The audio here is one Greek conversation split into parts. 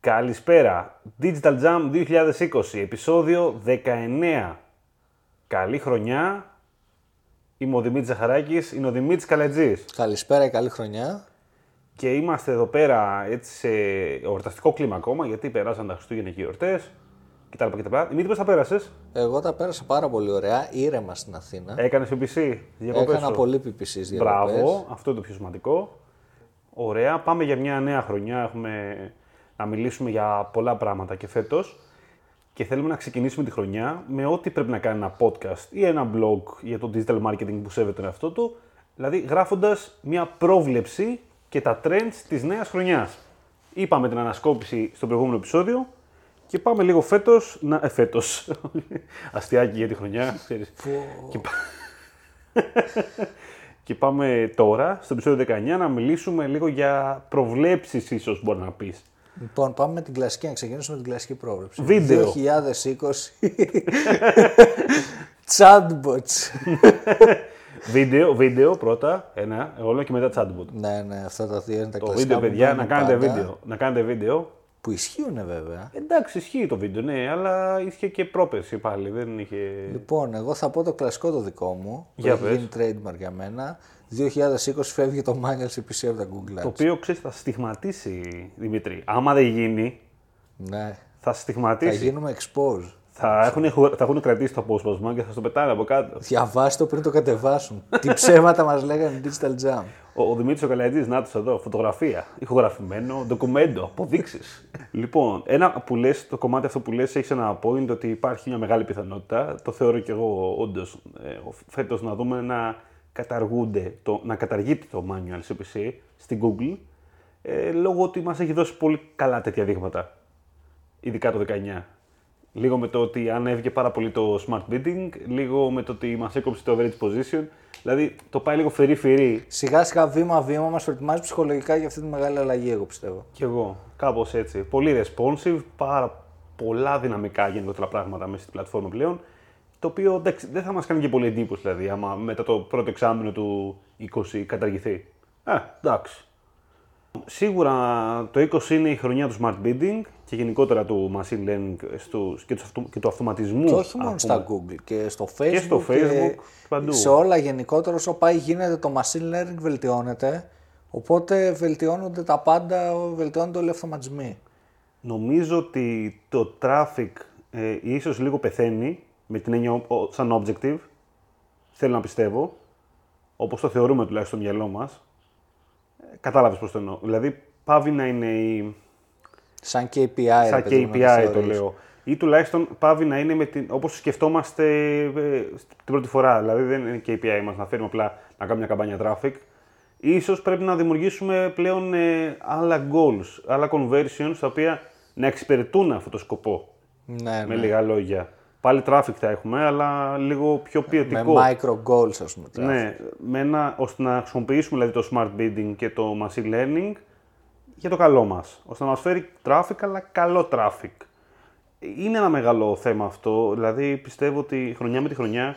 Καλησπέρα. Digital Jam 2020, επεισόδιο 19. Καλή χρονιά. Είμαι ο Δημήτρης Ζαχαράκης, είναι ο Δημήτρης Καλετζής. Καλησπέρα και καλή χρονιά. Και είμαστε εδώ πέρα έτσι σε εορταστικό κλίμα ακόμα, γιατί περάσαν τα Χριστούγεννα και οι εορτές. κτλ. κτλ. Δημήτρη, πώς τα πέρασες; Εγώ τα πέρασα πάρα πολύ ωραία, ήρεμα στην Αθήνα. Έκανες PPC, διακοπές Έκανα σου; πολύ PPCs διακοπές. Μπράβο, αυτό είναι το πιο σημαντικό. Ωραία, πάμε για μια νέα χρονιά. Έχουμε να μιλήσουμε για πολλά πράγματα και φέτος. Και θέλουμε να ξεκινήσουμε τη χρονιά με ό,τι πρέπει να κάνει ένα podcast ή ένα blog για το digital marketing που σέβεται τον εαυτό του. Δηλαδή γράφοντας μια πρόβλεψη και τα trends της νέας χρονιάς. Είπαμε την ανασκόπηση στο προηγούμενο επεισόδιο και πάμε λίγο φέτος, να, ε, φέτος, αστιάκι για τη χρονιά, ξέρεις. Και πα- και πάμε τώρα, στο επεισόδιο 19, να μιλήσουμε λίγο για προβλέψεις ίσως μπορεί να πεις. Λοιπόν, πάμε με την κλασική, να ξεκινήσουμε με την κλασική πρόβλεψη. Βίντεο. 2020. Chatbots. βίντεο, βίντεο πρώτα, ένα, εγώ λέω και μετά chatbot. ναι, ναι, αυτά τα δύο είναι τα Το κλασικά. βίντεο, που παιδιά, να μπαίνουν κάνετε πάντα, βίντεο. Να κάνετε βίντεο. Που ισχύουν βέβαια. Εντάξει, ισχύει το βίντεο, ναι, αλλά είχε και πρόπερση πάλι, δεν είχε... Λοιπόν, εγώ θα πω το κλασικό το δικό μου. Για που έχει πες. γίνει trademark για μένα. 2020 φεύγει το manual CPC από τα Google Ads. Το οποίο, ξέρεις, θα στιγματίσει, Δημήτρη. Άμα δεν γίνει, Ναι. θα Θα στιγματίσει. γίνουμε expose. Θα έχουν, θα έχουν κρατήσει το απόσπασμα και θα στο πετάνε από κάτω. Διαβάστε το πριν το κατεβάσουν. Τι ψέματα μας λέγανε Digital Jam. Ο, ο Δημήτρης ο Καλαϊτζής, να τους εδώ, φωτογραφία, ηχογραφημένο, ντοκουμέντο, αποδείξεις. λοιπόν, ένα που λες, το κομμάτι αυτό που λες έχεις ένα point ότι υπάρχει μια μεγάλη πιθανότητα, το θεωρώ και εγώ όντως ε, φέτος να δούμε να καταργούνται, το, να καταργείται το manual CPC στην Google, ε, λόγω ότι μας έχει δώσει πολύ καλά τέτοια δείγματα, ειδικά το 19. Λίγο με το ότι ανέβηκε πάρα πολύ το smart bidding, λίγο με το ότι μας έκοψε το average position. Δηλαδή το πάει λίγο φερί-φερί Σιγά σιγά βήμα-βήμα μας προετοιμάζει ψυχολογικά για αυτή τη μεγάλη αλλαγή, εγώ πιστεύω. Κι εγώ, κάπως έτσι. Πολύ responsive, πάρα πολλά δυναμικά γενικότερα πράγματα μέσα στην πλατφόρμα πλέον. Το οποίο εντάξει, δεν θα μας κάνει και πολύ εντύπωση, δηλαδή, άμα μετά το πρώτο εξάμεινο του 20 καταργηθεί. Ε, εντάξει. Σίγουρα το 20 είναι η χρονιά του smart bidding και γενικότερα του machine learning στους, και, τους αυτο, και του αυτοματισμού. Και όχι μόνο ας στα πούμε. Google, και στο Facebook. στο Facebook, παντού. Σε όλα γενικότερα, όσο πάει γίνεται το machine learning βελτιώνεται. Οπότε βελτιώνονται τα πάντα, βελτιώνονται όλοι οι αυτοματισμοί. Νομίζω ότι το traffic ε, ίσως λίγο πεθαίνει με την έννοια ο- ο- σαν objective. Θέλω να πιστεύω. Όπως το θεωρούμε τουλάχιστον στο μυαλό μας. Ε, κατάλαβες πώς το εννοώ. Δηλαδή πάβει να είναι η... Σαν KPI. ρε σαν παιδί μου, να KPI το θεωρείς. λέω. Ή τουλάχιστον πάβει να είναι με την, όπως σκεφτόμαστε ε, την πρώτη φορά. Δηλαδή δεν είναι KPI μας να φέρουμε απλά να κάνουμε μια καμπάνια traffic. Ίσως πρέπει να δημιουργήσουμε πλέον ε, άλλα goals, άλλα conversions τα οποία να εξυπηρετούν αυτό το σκοπό. Ναι, Με ναι. λίγα λόγια. Πάλι traffic θα έχουμε, αλλά λίγο πιο Με ποιοτικό. micro goals, ας πούμε. Ναι, με ένα, ώστε να χρησιμοποιήσουμε δηλαδή, το smart bidding και το machine learning για το καλό μας. Ώστε να μας φέρει traffic, αλλά καλό traffic. Είναι ένα μεγάλο θέμα αυτό. Δηλαδή, πιστεύω ότι χρονιά με τη χρονιά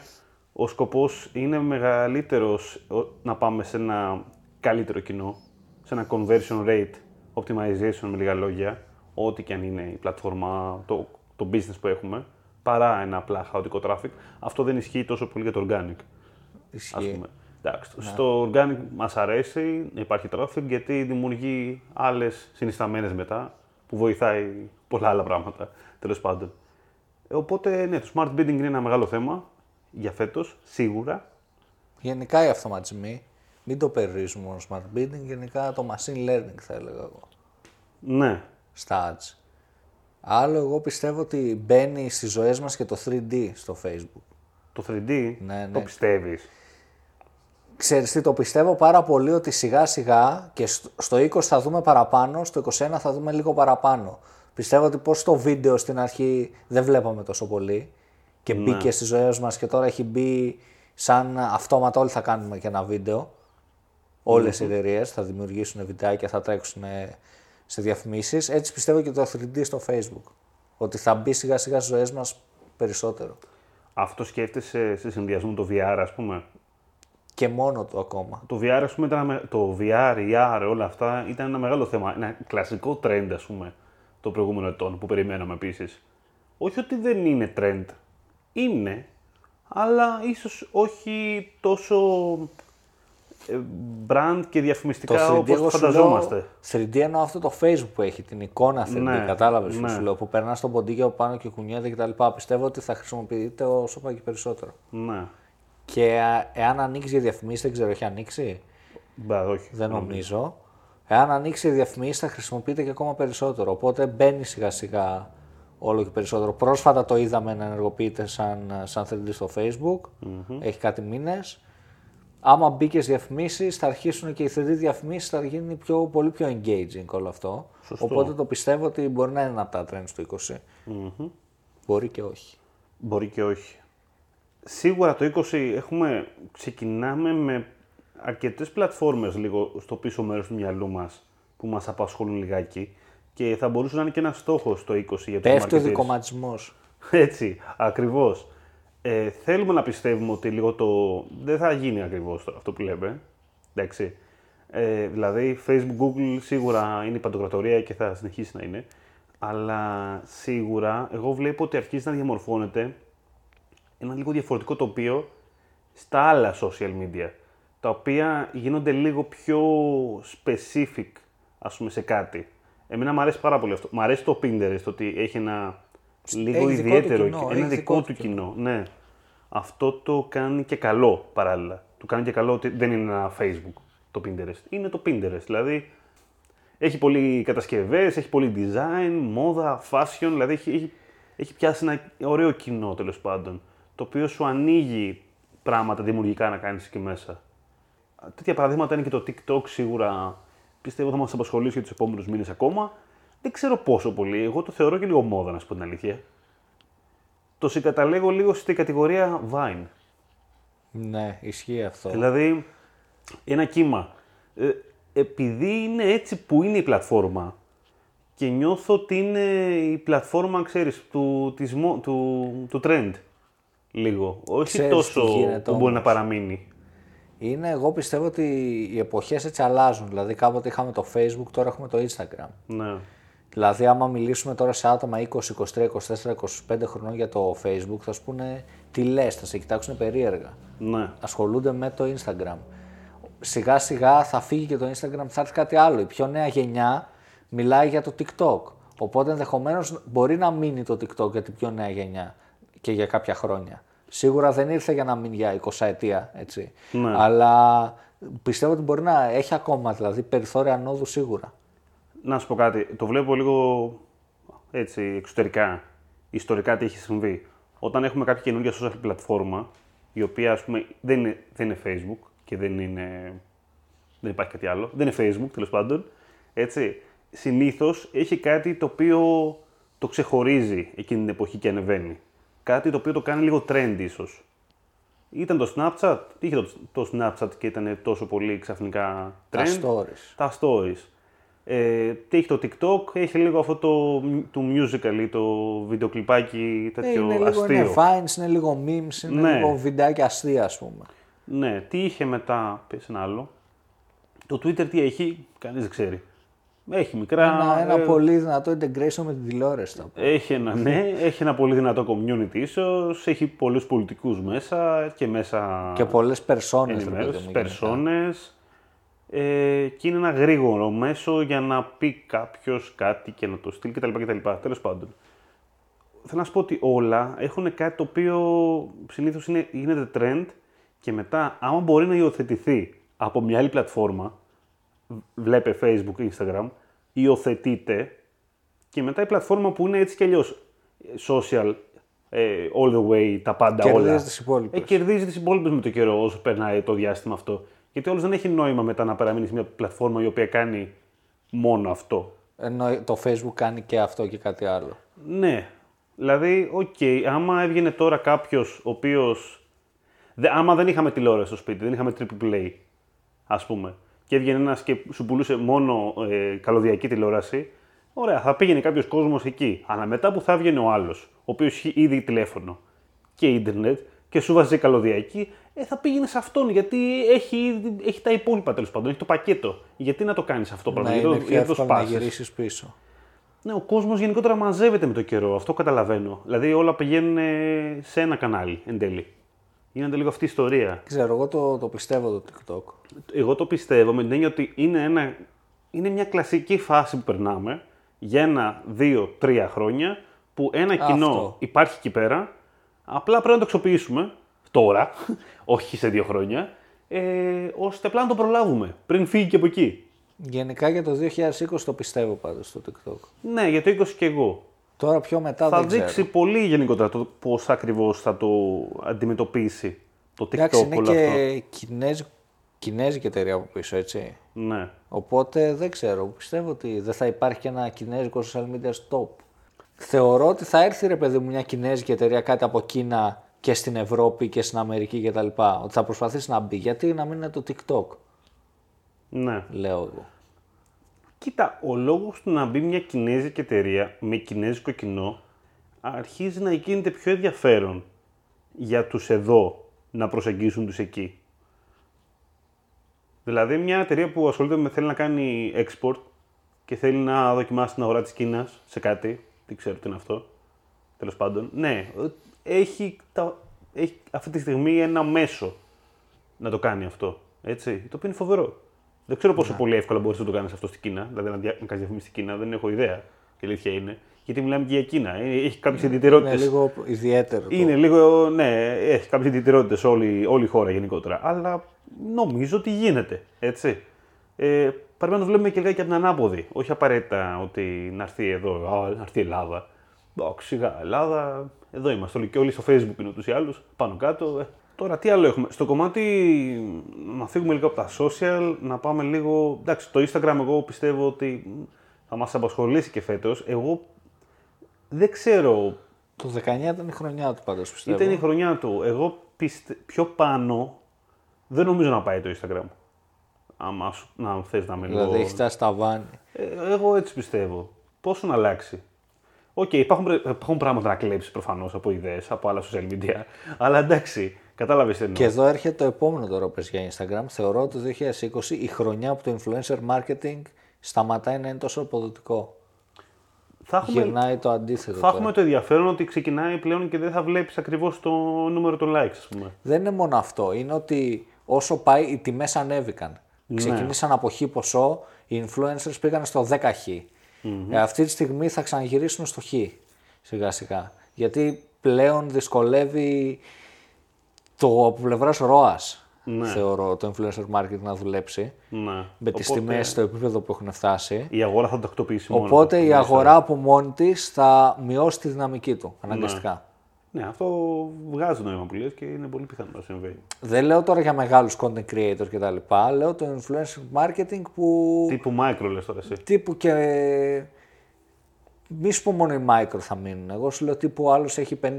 ο σκοπός είναι μεγαλύτερος ο- να πάμε σε ένα καλύτερο κοινό, σε ένα conversion rate optimization με λίγα λόγια, ό,τι και αν είναι η πλατφόρμα, το, το business που έχουμε, παρά ένα απλά χαοτικό traffic. Αυτό δεν ισχύει τόσο πολύ για το organic. Ας Ισχύει. πούμε. Εντάξει, Στο organic μας αρέσει να υπάρχει traffic γιατί δημιουργεί άλλες συνισταμένες μετά που βοηθάει πολλά άλλα πράγματα τέλος πάντων. Ε, Οπότε ναι, το smart bidding είναι ένα μεγάλο θέμα για φέτος, σίγουρα. Γενικά οι αυτοματισμοί, μην το περιορίζουμε μόνο smart bidding, γενικά το machine learning θα έλεγα εγώ. Ναι, Στα ads. Άλλο εγώ πιστεύω ότι μπαίνει στις ζωές μας και το 3D στο facebook. το 3D Ναι, το ναι. πιστεύεις; Ξέρεις τι, το πιστεύω πάρα πολύ ότι σιγά σιγά και στο- στο 20 θα δούμε παραπάνω, στο 21 θα δούμε λίγο παραπάνω. Πιστεύω ότι πως το βίντεο στην αρχή δεν βλέπαμε τόσο πολύ και μπήκε στις ζωές μας και τώρα έχει μπει σαν αυτόματα όλοι θα κάνουμε και ένα βίντεο. Όλες οι εταιρείες θα δημιουργήσουν βιντεάκια, θα τρέξουν σε διαφημίσεις. Έτσι πιστεύω και το 3D στο facebook. Ότι θα μπει σιγά σιγά στις ζωές μας περισσότερο. Αυτό σκέφτεσαι σε συνδυασμό με το VR, ας πούμε; Και μόνο του ακόμα. Το VR, ας πούμε, ήταν, ένα με- το VR, η AR, όλα αυτά ήταν ένα μεγάλο θέμα. Ένα κλασικό trend, ας πούμε, το προηγούμενο ετών που περιμέναμε επίσης. Όχι ότι δεν είναι trend. Είναι, αλλά ίσως όχι τόσο ε, brand και διαφημιστικά Το 3D όπως εγώ το σου λέω, φανταζόμαστε. 3D εννοώ αυτό το Facebook που έχει την εικόνα 3D, Ναι, κατάλαβες που ναι. σου λέω, που περνάς στον ποντίκι από πάνω και κουνιέται κτλ. Πιστεύω ότι θα χρησιμοποιείται όσο πάει και περισσότερο. Ναι. Και α, εάν ανοίξει για διαφημίσεις, δεν ξέρω, έχει ανοίξει; Μπα, όχι. Δεν νομίζω. Εάν ανοίξει για διαφημίσεις, θα χρησιμοποιείται και ακόμα περισσότερο. Οπότε μπαίνει σιγά σιγά όλο και περισσότερο. Πρόσφατα το είδαμε να ενεργοποιείται σαν, σαν 3D στο Facebook. Έχει κάτι μήνες. Άμα μπήκε διαφημίσεις, θα αρχίσουν και οι 3D διαφημίσεις, θα γίνει πιο, πολύ πιο engaging όλο αυτό. Σωστό. Οπότε το πιστεύω ότι μπορεί να είναι ένα από τα trends του 20. Μπορεί και όχι. Μπορεί και όχι. Σίγουρα το 20 έχουμε, ξεκινάμε με αρκετές πλατφόρμες λίγο στο πίσω μέρος του μυαλού μας που μας απασχολούν λιγάκι και θα μπορούσε να είναι και ένας στόχος το 20 για τους Πέφτει ο marketers. δικοματισμός. Έτσι, ακριβώς. Ε, θέλουμε να πιστεύουμε ότι λίγο το... Δεν θα γίνει ακριβώς τώρα αυτό που λέμε. Εντάξει. Ε, δηλαδή, Facebook, Google σίγουρα είναι η παντοκρατορία και θα συνεχίσει να είναι. Αλλά σίγουρα εγώ βλέπω ότι αρχίζει να διαμορφώνεται ένα λίγο διαφορετικό τοπίο στα άλλα social media. Τα οποία γίνονται λίγο πιο specific, ας πούμε, σε κάτι. Εμένα μου αρέσει πάρα πολύ αυτό. Μ' αρέσει το Pinterest, ότι έχει ένα λίγο Έχει δικό του ιδιαίτερο, κοινό, ένα έχει δικό του κοινό. Ναι. Αυτό το κάνει και καλό παράλληλα. Του κάνει και καλό ότι δεν είναι ένα Facebook το Pinterest. Είναι το Pinterest. Δηλαδή έχει πολύ κατασκευές, έχει πολύ design, μόδα, fashion. Δηλαδή έχει, έχει, έχει πιάσει ένα ωραίο κοινό τέλος πάντων. Το οποίο σου ανοίγει πράγματα δημιουργικά να κάνεις εκεί μέσα. Τέτοια παραδείγματα είναι και το TikTok σίγουρα. Πιστεύω θα μας απασχολήσει για τους επόμενους μήνες ακόμα. Δεν ξέρω πόσο πολύ. Εγώ το θεωρώ και λίγο μόδα, να σου πω την αλήθεια. Το συγκαταλέγω λίγο στην κατηγορία Vine. Ναι, ισχύει αυτό. Δηλαδή, ένα κύμα. Ε, επειδή είναι έτσι που είναι η πλατφόρμα και νιώθω ότι είναι η πλατφόρμα, ξέρεις, του, της, μο- του, του trend. Λίγο. Όχι Ξέρεις τι τόσο γίνεται που μπορεί όμως. να παραμείνει. Είναι, εγώ πιστεύω ότι οι εποχές έτσι αλλάζουν. Δηλαδή κάποτε είχαμε το Facebook, τώρα έχουμε το Instagram. Ναι. Δηλαδή άμα μιλήσουμε τώρα σε άτομα 20, 23, 24, 25 χρονών για το Facebook θα σου πούνε τι λες, θα σε κοιτάξουν περίεργα. Ναι. Ασχολούνται με το Instagram. Σιγά σιγά θα φύγει και το Instagram, θα έρθει κάτι άλλο. Η πιο νέα γενιά μιλάει για το TikTok. Οπότε ενδεχομένως μπορεί να μείνει το TikTok για την πιο νέα γενιά και για κάποια χρόνια. Σίγουρα δεν ήρθε για να μείνει για 20 ετία, έτσι. Ναι. Αλλά πιστεύω ότι μπορεί να έχει ακόμα δηλαδή περιθώρια ανόδου σίγουρα. Να σου πω κάτι. Το βλέπω λίγο έτσι εξωτερικά. Ιστορικά τι έχει συμβεί. Όταν έχουμε κάποια καινούργια social πλατφόρμα, η οποία ας πούμε δεν είναι, δεν είναι Facebook και δεν είναι. Δεν υπάρχει κάτι άλλο. Δεν είναι Facebook τέλος πάντων. Έτσι. Συνήθως έχει κάτι το οποίο το ξεχωρίζει εκείνη την εποχή και ανεβαίνει. Κάτι το οποίο το κάνει λίγο trend ίσως. Ήταν το Snapchat. Τι είχε το, το Snapchat και ήταν τόσο πολύ ξαφνικά trend; Τα stories. Τα stories. Ε, τι έχει το TikTok, έχει λίγο αυτό το, το musical ή το βιντεοκλιπάκι Ε, τέτοιο είναι λίγο αστείο. είναι vines, είναι λίγο memes, είναι Ναι. λίγο βιντεάκια αστεία ας πούμε. Ναι, τι είχε μετά, πες ένα άλλο. Το Twitter τι έχει, κανείς δεν ξέρει. Έχει μικρά... Ένα, ένα ε, πολύ δυνατό integration με την τηλεόραση. θα πω. Έχει ένα, ναι, έχει ένα πολύ δυνατό community ίσως, έχει πολλούς πολιτικούς μέσα και μέσα Και πολλές περσόνες. ρε παιδί ενημέρωσης, μου, γενικά. περσόνες ε, και είναι ένα γρήγορο μέσο για να πει κάποιος κάτι και να το στείλει κτλ. κτλ. Τέλος πάντων. Θέλω να σου πω ότι όλα έχουν κάτι το οποίο συνήθως είναι, γίνεται trend και μετά άμα μπορεί να υιοθετηθεί από μια άλλη πλατφόρμα, βλέπε Facebook, Instagram, υιοθετείται και μετά η πλατφόρμα που είναι έτσι κι αλλιώς social, ε, all the way, τα πάντα Κερδίζει όλα. τις υπόλοιπες. Ε, κερδίζει τις υπόλοιπες με το καιρό όσο περνάει το διάστημα αυτό. Γιατί όλος δεν έχει νόημα μετά να παραμείνει σε μια πλατφόρμα η οποία κάνει μόνο αυτό. Ενώ το Facebook κάνει και αυτό και κάτι άλλο. Ναι. Δηλαδή, οκ, άμα έβγαινε τώρα κάποιος ο οποίος. Άμα δεν είχαμε τηλεόραση στο σπίτι, δεν είχαμε triple play, ας πούμε, και έβγαινε ένας και σου πουλούσε μόνο ε, καλωδιακή τηλεόραση, ωραία, θα πήγαινε κάποιος κόσμος εκεί. Αλλά μετά που θα έβγαινε ο άλλος, ο οποίος έχει ήδη τηλέφωνο και ίντερνετ και σου βάζει καλωδιακή, ε, θα πήγαινε σε αυτόν γιατί έχει, ήδη- έχει τα υπόλοιπα τέλος πάντων, έχει το πακέτο. Γιατί να το κάνεις αυτό το Να πράγμα, γιατί είναι το- πιο γιατί το εύκολο να σπάσεις. γυρίσεις πίσω. Ναι, ο κόσμος γενικότερα μαζεύεται με το καιρό. Αυτό καταλαβαίνω. Δηλαδή όλα πηγαίνουν ε, σε ένα κανάλι εν τέλει. Γίνεται λίγο αυτή η ιστορία. Ξέρω, εγώ το, το πιστεύω το TikTok. Εγώ το πιστεύω με την έννοια ότι είναι, ένα, είναι μια κλασική φάση που περνάμε για ένα, δύο, τρία χρόνια που ένα κοινό Αυτό. υπάρχει εκεί πέρα. Απλά πρέπει να το αξιοποιήσουμε τώρα, όχι σε δύο χρόνια, ε, ώστε απλά να το προλάβουμε πριν φύγει και από εκεί. Γενικά για το 2020 το πιστεύω πάντως το TikTok. Ναι, για το 20 και εγώ. Τώρα πιο μετά θα δεν ξέρω. δείξει πολύ γενικότερα το πώς ακριβώς θα το αντιμετωπίσει το TikTok Εντάξει, είναι όλο αυτό. και κινέζι, κινέζικη εταιρεία από πίσω, έτσι. Ναι. Οπότε δεν ξέρω. Πιστεύω ότι δεν θα υπάρχει και ένα κινέζικο social media stop. Θεωρώ ότι θα έρθει ρε παιδί μου μια κινέζικη εταιρεία κάτι από Κίνα και στην Ευρώπη και στην Αμερική κτλ. Ότι θα προσπαθήσει να μπει. Γιατί να μην είναι το TikTok, ναι. λέω εγώ. Κοίτα, ο λόγος του να μπει μια κινέζικη εταιρεία με κινέζικο κοινό αρχίζει να γίνεται πιο ενδιαφέρον για τους εδώ να προσεγγίσουν τους εκεί. Δηλαδή μια εταιρεία που ασχολείται με θέλει να κάνει export και θέλει να δοκιμάσει την αγορά της Κίνας σε κάτι, δεν ξέρω τι είναι αυτό, τέλος πάντων, ναι, έχει, τα, έχει αυτή τη στιγμή ένα μέσο να το κάνει αυτό, έτσι, το οποίο είναι φοβερό. Δεν ξέρω πόσο πολύ εύκολα μπορείς να το κάνεις αυτό στην Κίνα, δηλαδή να, δια... να κάνεις διαφήμιση στην Κίνα, δεν έχω ιδέα. Η αλήθεια είναι. Γιατί μιλάμε και για Κίνα. Ε, Έχει κάποιες ιδιαιτερότητες. Είναι λίγο ιδιαίτερο. το- Είναι λίγο, ναι, έχει κάποιες ιδιαιτερότητες όλη, όλη η χώρα γενικότερα. Αλλά νομίζω ότι γίνεται. Έτσι. Ε, πρέπει να το βλέπουμε και λίγα και από την ανάποδη. Όχι απαραίτητα ότι να έρθει εδώ, α, να έρθει η Ελλάδα. Εντάξει, σιγά, Ελλάδα, εδώ είμαστε. Όλοι, και όλοι στο Facebook είναι ούτως ή άλλω, πάνω κάτω. Ε, τώρα τι άλλο έχουμε. Στο κομμάτι να φύγουμε λίγο από τα social, να πάμε λίγο. Εντάξει, το Instagram εγώ πιστεύω ότι θα μας απασχολήσει και φέτος. Εγώ δεν ξέρω Το 19 ήταν η χρονιά του πάντως πιστεύω. ήταν η χρονιά του. Εγώ πιστε... πιο πάνω δεν νομίζω να πάει το Instagram. Άμα σου... να θες να είμαι λίγο... Δηλαδή έχεις φτάσει στο ταβάνι. Ε, εγώ έτσι πιστεύω. Πόσο να αλλάξει. Οκ, υπάρχουν, πρε- υπάρχουν πράγματα να κλέψεις προφανώς από ιδέες, από άλλα social media. Αλλά εντάξει, κατάλαβες τι εννοώ. Και εδώ έρχεται το επόμενο τώρα που 'πες για Instagram. Θεωρώ ότι το 2020 η χρονιά που το influencer marketing σταματάει να είναι τόσο αποδοτικό. Θα έχουμε, Γυρνάει το αντίθετο. θα τώρα. έχουμε το ενδιαφέρον ότι ξεκινάει πλέον και δεν θα βλέπεις ακριβώς το νούμερο των likes, ας πούμε. Δεν είναι μόνο αυτό. Είναι ότι όσο πάει οι τιμές ανέβηκαν. Ναι. Ξεκίνησαν από χ ποσό, οι influencers πήγαν στο 10χ. Ε, αυτή τη στιγμή θα ξαναγυρίσουν στο χ σιγά σιγά. Γιατί πλέον δυσκολεύει το από πλευράς ροάς. Θεωρώ το influencer marketing να δουλέψει. Ναι. Με τις Οπότε, τιμές στο επίπεδο που έχουν φτάσει. Η αγορά θα το τακτοποιήσει μόνο. Οπότε η αγορά από μόνη της θα μειώσει τη δυναμική του αναγκαστικά. Ναι, αυτό βγάζει νόημα που λες και είναι πολύ πιθανό να συμβαίνει. Δεν λέω τώρα για μεγάλους content creators και τα λοιπά, λέω το influencer marketing που Τύπου micro λες τώρα εσύ. τύπου και... Μη σου πω μόνο οι micro θα μείνουν. Εγώ σου λέω τύπου άλλος έχει 50.000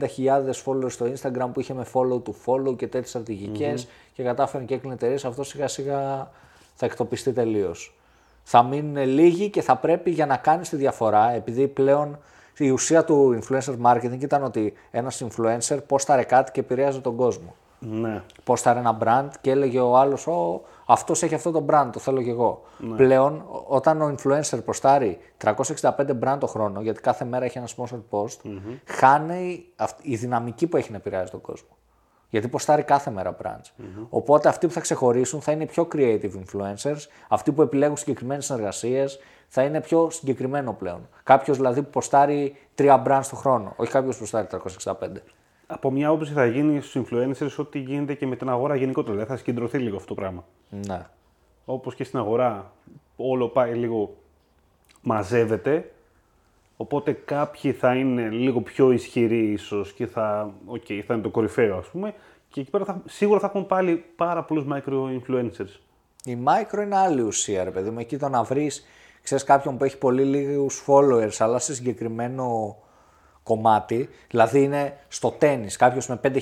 followers στο Instagram που είχε με follow to follow και τέτοιες στρατηγικές και κατάφερε και έκλεινε εταιρείες. Αυτό σιγά σιγά θα εκτοπιστεί τελείως. Θα μείνουν λίγοι και θα πρέπει για να κάνεις τη διαφορά, επειδή πλέον η ουσία του influencer marketing ήταν ότι ένας influencer πόσταρε κάτι και επηρέαζε τον κόσμο Ναι. πόσταρε ένα brand και έλεγε ο άλλος: Ω, αυτός έχει αυτό το brand, το θέλω κι εγώ. Ναι. Πλέον, ό- όταν ο influencer προστάρει 365 brand το χρόνο, γιατί κάθε μέρα έχει ένα sponsor post, χάνει αυ- η δυναμική που έχει να επηρεάζει τον κόσμο. Γιατί ποστάρει κάθε μέρα brands. Οπότε αυτοί που θα ξεχωρίσουν θα είναι οι πιο creative influencers, αυτοί που επιλέγουν συγκεκριμένες συνεργασίες, θα είναι πιο συγκεκριμένο πλέον. Κάποιος δηλαδή που ποστάρει τρία brands το χρόνο, όχι κάποιος που ποστάρει 365. Από μια άποψη θα γίνει στους influencers ό,τι γίνεται και με την αγορά γενικότερα. Δηλαδή θα συγκεντρωθεί λίγο αυτό το πράγμα. Ναι. Όπως και στην αγορά, όλο πάει λίγο μαζεύεται. Οπότε κάποιοι θα είναι λίγο πιο ισχυροί ίσως και θα, okay, θα είναι το κορυφαίο ας πούμε. Και εκεί πέρα θα, σίγουρα θα έχουμε πάλι πάρα πολλούς micro influencers. Η micro είναι άλλη ουσία, ρε παιδί μου. Εκεί το να βρεις, ξέρεις κάποιον που έχει πολύ λίγους followers, αλλά σε συγκεκριμένο κομμάτι. Δηλαδή είναι στο τέννη. Κάποιος με 5.000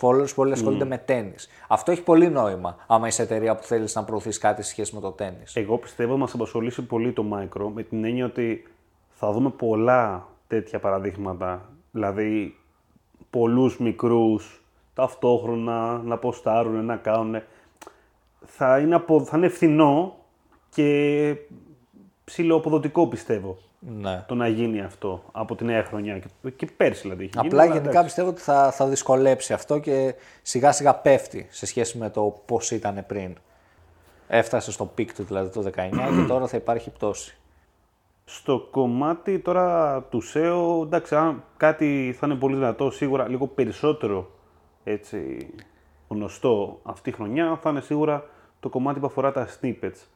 followers που όλοι ασχολούνται με τέννη. Αυτό έχει πολύ νόημα. Άμα είσαι εταιρεία που θέλεις να προωθείς κάτι σε σχέση με το τέννη. Εγώ πιστεύω μας απασχολήσει πολύ το micro με την έννοια ότι θα δούμε πολλά τέτοια παραδείγματα. Δηλαδή πολλούς μικρούς ταυτόχρονα να ποστάρουν, να κάνουν. Θα είναι, απο... θα είναι φθηνό και ψιλοαποδοτικό πιστεύω. Ναι. το να γίνει αυτό από τη νέα χρονιά. Και, και πέρσι δηλαδή. έχει γίνει, Απλά αλλά γενικά εντάξει. πιστεύω ότι θα, θα δυσκολέψει αυτό και σιγά σιγά πέφτει σε σχέση με το πώς ήταν πριν. Έφτασε στο peak του δηλαδή το 19 και τώρα θα υπάρχει πτώση. Στο κομμάτι τώρα του SEO, εντάξει, αν κάτι θα είναι πολύ δυνατό, σίγουρα λίγο περισσότερο έτσι, γνωστό αυτή η χρονιά, θα είναι σίγουρα το κομμάτι που αφορά τα snippets.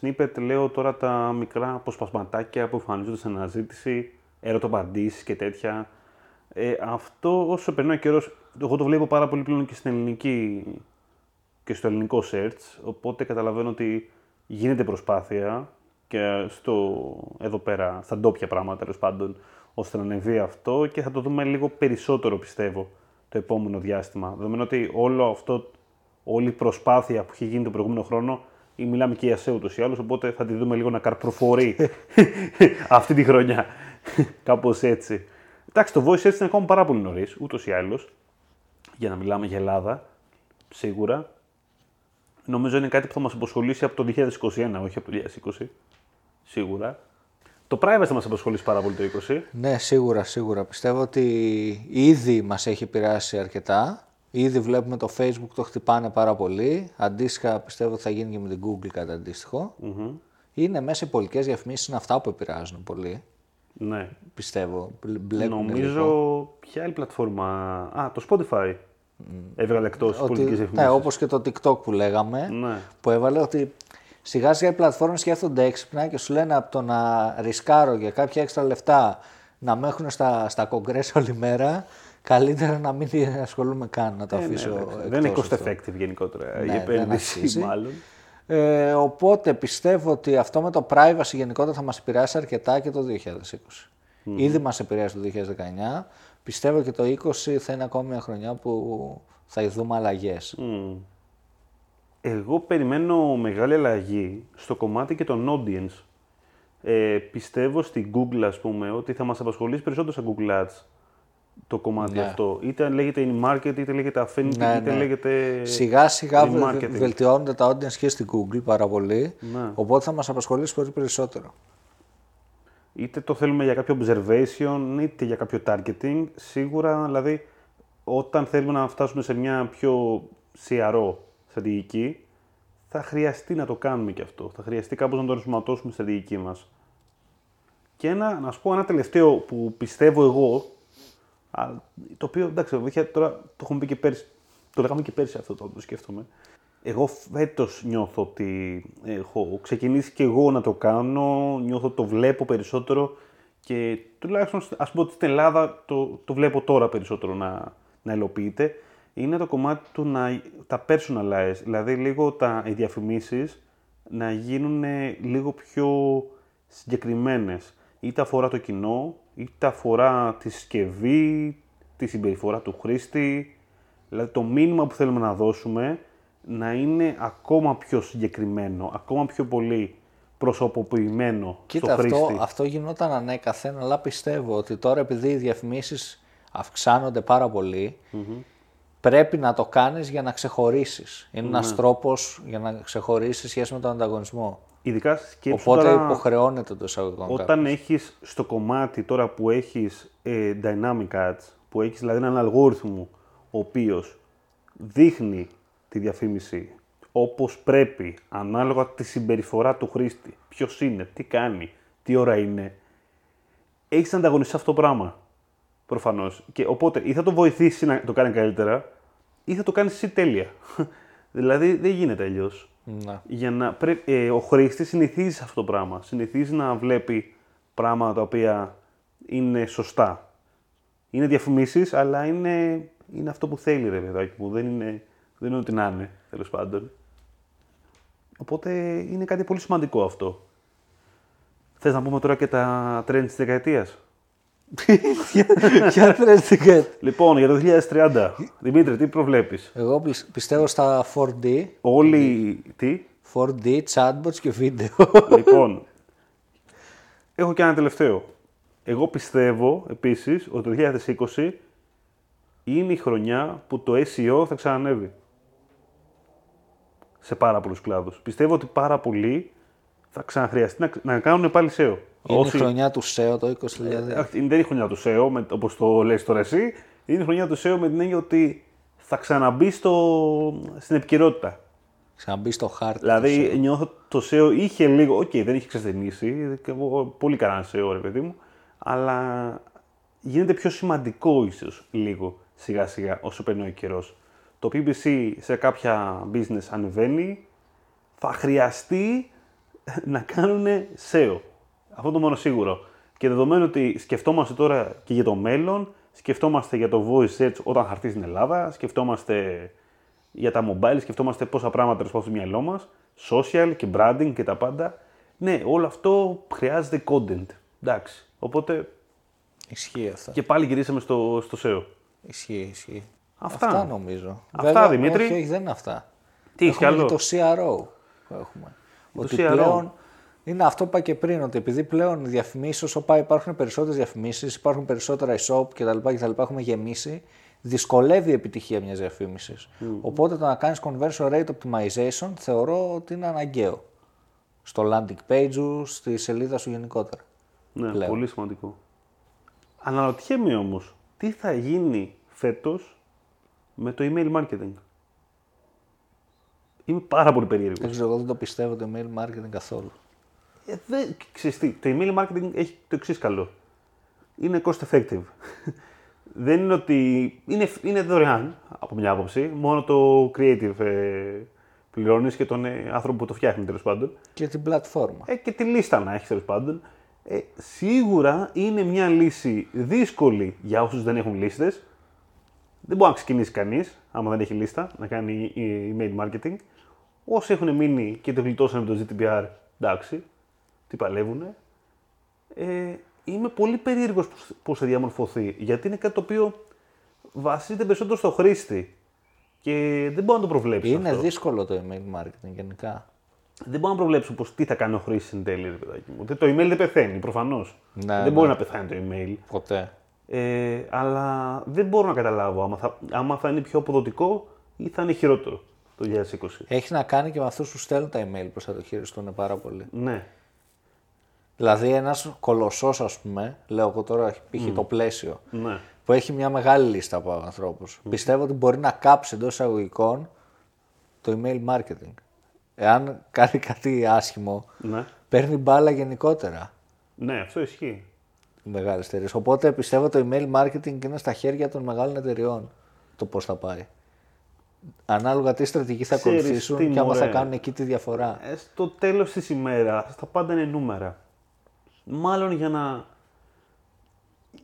Snippet λέω τώρα τα μικρά αποσπασματάκια που εμφανίζονται στην αναζήτηση, ερωτοπαντήσεις και τέτοια. Ε, αυτό όσο περνάει ο καιρός, εγώ το βλέπω πάρα πολύ πλέον και στην ελληνική και στο ελληνικό search, οπότε καταλαβαίνω ότι γίνεται προσπάθεια και στο, εδώ πέρα, στα ντόπια πράγματα τέλος πάντων, ώστε να ανεβεί αυτό και θα το δούμε λίγο περισσότερο πιστεύω το επόμενο διάστημα. Δεδομένου ότι όλο αυτό, όλη η προσπάθεια που έχει γίνει τον προηγούμενο χρόνο, ή μιλάμε και για SEO ούτως ή άλλως, οπότε θα τη δούμε λίγο να καρπροφορεί αυτή τη χρονιά. Κάπως έτσι. Εντάξει, το voice search είναι ακόμα πάρα πολύ νωρίς, ούτως ή άλλως, για να μιλάμε για Ελλάδα, σίγουρα. Νομίζω είναι κάτι που θα μας απασχολήσει από το 2021, όχι από το 2020. Σίγουρα. Το privacy θα μας απασχολήσει πάρα πολύ το 2020. Ναι, σίγουρα, σίγουρα. Πιστεύω ότι ήδη μας έχει επηρεάσει αρκετά. Ήδη βλέπουμε το Facebook το χτυπάνε πάρα πολύ. Αντίστοιχα πιστεύω ότι θα γίνει και με την Google κάτι αντίστοιχο. Είναι μέσα οι πολιτικές διαφημίσεις, είναι αυτά που επηρεάζουν πολύ. Ναι. Πιστεύω. Μπλε- Μπλέκουν Νομίζω, λίγο. ποια άλλη πλατφόρμα. Α, το Spotify. Έβγαλε εκτός Ότι, πολιτική ναι, διαφημίσεις. όπως και το TikTok που λέγαμε, Ναι. που έβαλε ότι σιγά σιγά οι πλατφόρμες σκέφτονται έξυπνα και σου λένε από το να ρισκάρω για κάποια έξτρα λεφτά να με έχουν στα, στα κογκρές όλη μέρα, καλύτερα να μην ασχολούμαι καν, να το Ε, ναι, αφήσω εντάξει. εκτός δεν είναι cost αυτό. effective γενικότερα Ναι, η δεν επένδυση, αξίζει. μάλλον. Ε, οπότε πιστεύω ότι αυτό με το privacy γενικότερα θα μας επηρεάσει αρκετά και το 2020. Ήδη μας επηρεάσει το 2019. Πιστεύω και το 2020 θα είναι ακόμη μια χρονιά που θα δούμε αλλαγές. Μμ. Εγώ περιμένω μεγάλη αλλαγή στο κομμάτι και των audience. Ε, πιστεύω στην Google, ας πούμε, ότι θα μας απασχολήσει περισσότερο στα Google Ads το κομμάτι Ναι. αυτό. Είτε λέγεται in-market, είτε λέγεται affinity, Ναι, είτε ναι. λέγεται Σιγά σιγά βε- remarketing. βελτιώνονται τα audience και στην Google πάρα πολύ. Ναι. Οπότε θα μας απασχολήσει πολύ περισσότερο. Είτε το θέλουμε για κάποιο observation, είτε για κάποιο targeting. Σίγουρα, δηλαδή, όταν θέλουμε να φτάσουμε σε μια πιο CRO στρατηγική, θα χρειαστεί να το κάνουμε και αυτό. Θα χρειαστεί κάπως να το ενσωματώσουμε στη στρατηγική μας. Και ένα, να σου πω ένα τελευταίο που πιστεύω εγώ, α, το οποίο εντάξει, βοήθεια, τώρα το έχουμε πει και πέρσι, το λέγαμε και πέρσι αυτό το, το σκέφτομαι. Εγώ φέτος νιώθω ότι έχω ξεκινήσει και εγώ να το κάνω, νιώθω ότι το βλέπω περισσότερο και τουλάχιστον ας πούμε ότι στην Ελλάδα το, το βλέπω τώρα περισσότερο να, να υλοποιείται. Είναι το κομμάτι του να τα personalize, δηλαδή λίγο τα, οι διαφημίσεις να γίνουν λίγο πιο συγκεκριμένες. Είτε αφορά το κοινό, είτε αφορά τη συσκευή, τη συμπεριφορά του χρήστη. Δηλαδή το μήνυμα που θέλουμε να δώσουμε να είναι ακόμα πιο συγκεκριμένο, ακόμα πιο πολύ προσωποποιημένο Κοίτα, στο χρήστη. αυτό, αυτό γινόταν ανέκαθεν, αλλά πιστεύω ότι τώρα επειδή οι διαφημίσεις αυξάνονται πάρα πολύ, πρέπει να το κάνεις για να ξεχωρίσεις. Είναι ένας τρόπος για να ξεχωρίσεις σχέση με τον ανταγωνισμό. Ειδικά σκέψου Οπότε τώρα, υποχρεώνεται το εισαγωγικό. όταν έχεις στο κομμάτι τώρα που έχεις ε, dynamic ads, που έχεις δηλαδή έναν αλγόριθμο ο οποίος δείχνει τη διαφήμιση όπως πρέπει, ανάλογα τη συμπεριφορά του χρήστη, ποιος είναι, τι κάνει, τι ώρα είναι, έχεις να ανταγωνιστείς αυτό το πράγμα. Προφανώς. Και οπότε ή θα το βοηθήσει να το κάνει καλύτερα, ή θα το κάνει εσύ τέλεια. δηλαδή δεν γίνεται αλλιώς. Ναι. Για να πρέ... ε, ο χρήστη συνηθίζει σε αυτό το πράγμα. Συνηθίζει να βλέπει πράγματα τα οποία είναι σωστά. Είναι διαφημίσεις, αλλά είναι, είναι αυτό που θέλει, ρε παιδάκι μου. Δεν είναι, δεν είναι ό,τι να είναι, τέλος πάντων. Οπότε είναι κάτι πολύ σημαντικό αυτό. Θες να πούμε τώρα και τα trends της δεκαετίας; Ποια τρέστηκε. Λοιπόν, για το 2030, Δημήτρη, τι προβλέπεις; Εγώ πι- πιστεύω στα 4D, Όλοι, τι, 4D, chatbots και βίντεο. λοιπόν, έχω και ένα τελευταίο. Εγώ πιστεύω επίσης ότι το 2020 είναι η χρονιά που το SEO θα ξανανεύει. Σε πάρα πολλούς κλάδους. Πιστεύω ότι πάρα πολλοί θα ξαναχρειαστεί να, να κάνουν πάλι SEO. Είναι Όσοι- η χρονιά του SEO το 2022. Ε, δεν είναι η χρονιά του SEO, με- όπως το λες τώρα εσύ. Είναι η χρονιά του SEO με την έννοια ότι θα ξαναμπεί στο, στην επικαιρότητα. Ξαναμπεί στο χάρτη. Δηλαδή νιώθω το SEO είχε λίγο, οκ, δεν είχε εξασθενήσει, και εγώ πολύ καλά SEO ρε παιδί μου, αλλά γίνεται πιο σημαντικό ίσως λίγο σιγά σιγά όσο περνάει ο καιρός. Το PPC σε κάποια business ανεβαίνει, θα χρειαστεί να κάνουν SEO. Αυτό το μόνο σίγουρο. Και δεδομένου ότι σκεφτόμαστε τώρα και για το μέλλον, σκεφτόμαστε για το voice search όταν θα έρθει στην Ελλάδα, σκεφτόμαστε για τα mobile, σκεφτόμαστε πόσα πράγματα τέλο στο μυαλό μας, social και branding και τα πάντα. Ναι, όλο αυτό χρειάζεται content. Εντάξει. Οπότε Ισχύει αυτό. και πάλι γυρίσαμε στο, στο SEO. Ισχύει, ισχύει. Αυτά. νομίζω. Αυτά, Δημήτρη. Όχι, όχι, δεν είναι αυτά. Τι έχεις Έχουμε κι άλλο; και το CRO που έχουμε. ότι CRO. πλέον είναι αυτό που είπα και πριν, ότι επειδή πλέον οι διαφημίσεις, όσο πάει, υπάρχουν περισσότερες διαφημίσεις, υπάρχουν περισσότερα e-shop κτλ. κτλ. Έχουμε γεμίσει, δυσκολεύει η επιτυχία μιας διαφήμισης. Οπότε το να κάνεις conversion rate optimization θεωρώ ότι είναι αναγκαίο. Στο landing page σου, στη σελίδα σου γενικότερα. Ναι, Πλέον. πολύ σημαντικό. Αναρωτιέμαι όμως, τι θα γίνει φέτος με το email marketing; Είμαι πάρα πολύ περίεργος. Δεν ξέρω, εγώ δεν το πιστεύω το email marketing καθόλου. Ε, δεν, ξέρεις τι, το email marketing έχει το εξής καλό. Είναι cost effective. δεν είναι ότι. Είναι, είναι δωρεάν από μια άποψη. Μόνο το creative ε, πληρώνεις και τον ε, άνθρωπο που το φτιάχνει τέλος πάντων. Και την πλατφόρμα. Ε, και τη λίστα να έχεις τέλος πάντων. Ε, σίγουρα είναι μια λύση δύσκολη για όσους δεν έχουν λίστες. Δεν μπορεί να ξεκινήσει κανείς, άμα δεν έχει λίστα, να κάνει ε, email marketing. Όσοι έχουν μείνει και το γλιτώσανε με το GDPR, εντάξει, τι παλεύουν. Ε, είμαι πολύ περίεργος πώ θα διαμορφωθεί, γιατί είναι κάτι το οποίο βασίζεται περισσότερο στο χρήστη. Και δεν μπορώ να το προβλέψω. Είναι αυτό. δύσκολο το email marketing γενικά. Δεν μπορώ να προβλέψω πως τι θα κάνει ο χρήστη εν τέλει, ρε παιδάκι μου. Το email δεν πεθαίνει, προφανώς. Ναι, δεν ναι. μπορεί να πεθάνει το email. Ποτέ. Ε, αλλά δεν μπορώ να καταλάβω άμα θα, άμα θα είναι πιο αποδοτικό ή θα είναι χειρότερο το 2020. Έχει να κάνει και με αυτούς που στέλνουν τα email που θα το χειριστούν πάρα πολύ. Ναι. Δηλαδή, ένας κολοσσός, ας πούμε, λέω εγώ τώρα, π.χ. το πλαίσιο, Ναι. που έχει μια μεγάλη λίστα από ανθρώπους. Πιστεύω ότι μπορεί να κάψει εντός εισαγωγικών το email marketing. Εάν κάνει κάτι άσχημο, Ναι. παίρνει μπάλα γενικότερα Ναι, αυτό ισχύει. οι μεγάλες εταιρείες. Οπότε πιστεύω το email marketing είναι στα χέρια των μεγάλων εταιρεών το πώς θα πάει. Ανάλογα τι στρατηγική θα Ξέρεις ακολουθήσουν τι, και άμα θα μωρέ. κάνουν εκεί τη διαφορά. Ε, στο τέλος της ημέρας τα πάντα είναι νούμερα. Μάλλον για να,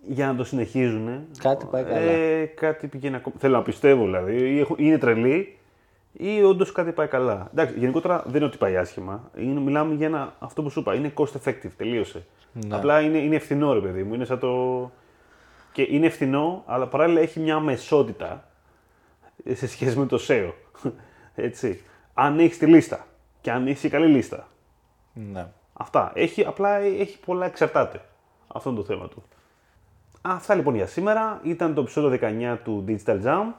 για να το συνεχίζουν. Κάτι πάει καλά. Ε, κάτι πηγαίνει ακόμα. Θέλω να πιστεύω δηλαδή. Ή έχουν- είναι τρελή ή όντως κάτι πάει καλά. Εντάξει, γενικότερα δεν είναι ότι πάει άσχημα. Είναι, μιλάμε για ένα, αυτό που σου είπα. Είναι cost effective. Τελείωσε. Ναι. Απλά είναι, είναι ευθυνό, ρε παιδί μου. Είναι σαν το. Και είναι ευθυνό, αλλά παράλληλα έχει μια μεσότητα ε, σε σχέση με το SEO. Έτσι. Αν έχεις τη λίστα και αν έχεις καλή λίστα. Ναι. Αυτά. Έχει, απλά έχει πολλά εξαρτάται. Αυτό είναι το θέμα του. Αυτά λοιπόν για σήμερα. Ήταν το επεισόδιο 19 του Digital Jam.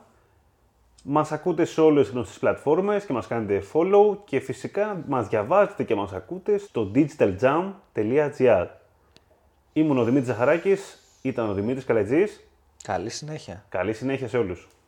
Μας ακούτε σε όλες τις γνωστές πλατφόρμες και μας κάνετε follow και φυσικά μας διαβάζετε και μας ακούτε στο digitaljam.gr Ήμουν ο Δημήτρης Ζαχαράκης, ήταν ο Δημήτρης Καλετζής. Καλή συνέχεια. Καλή συνέχεια σε όλους.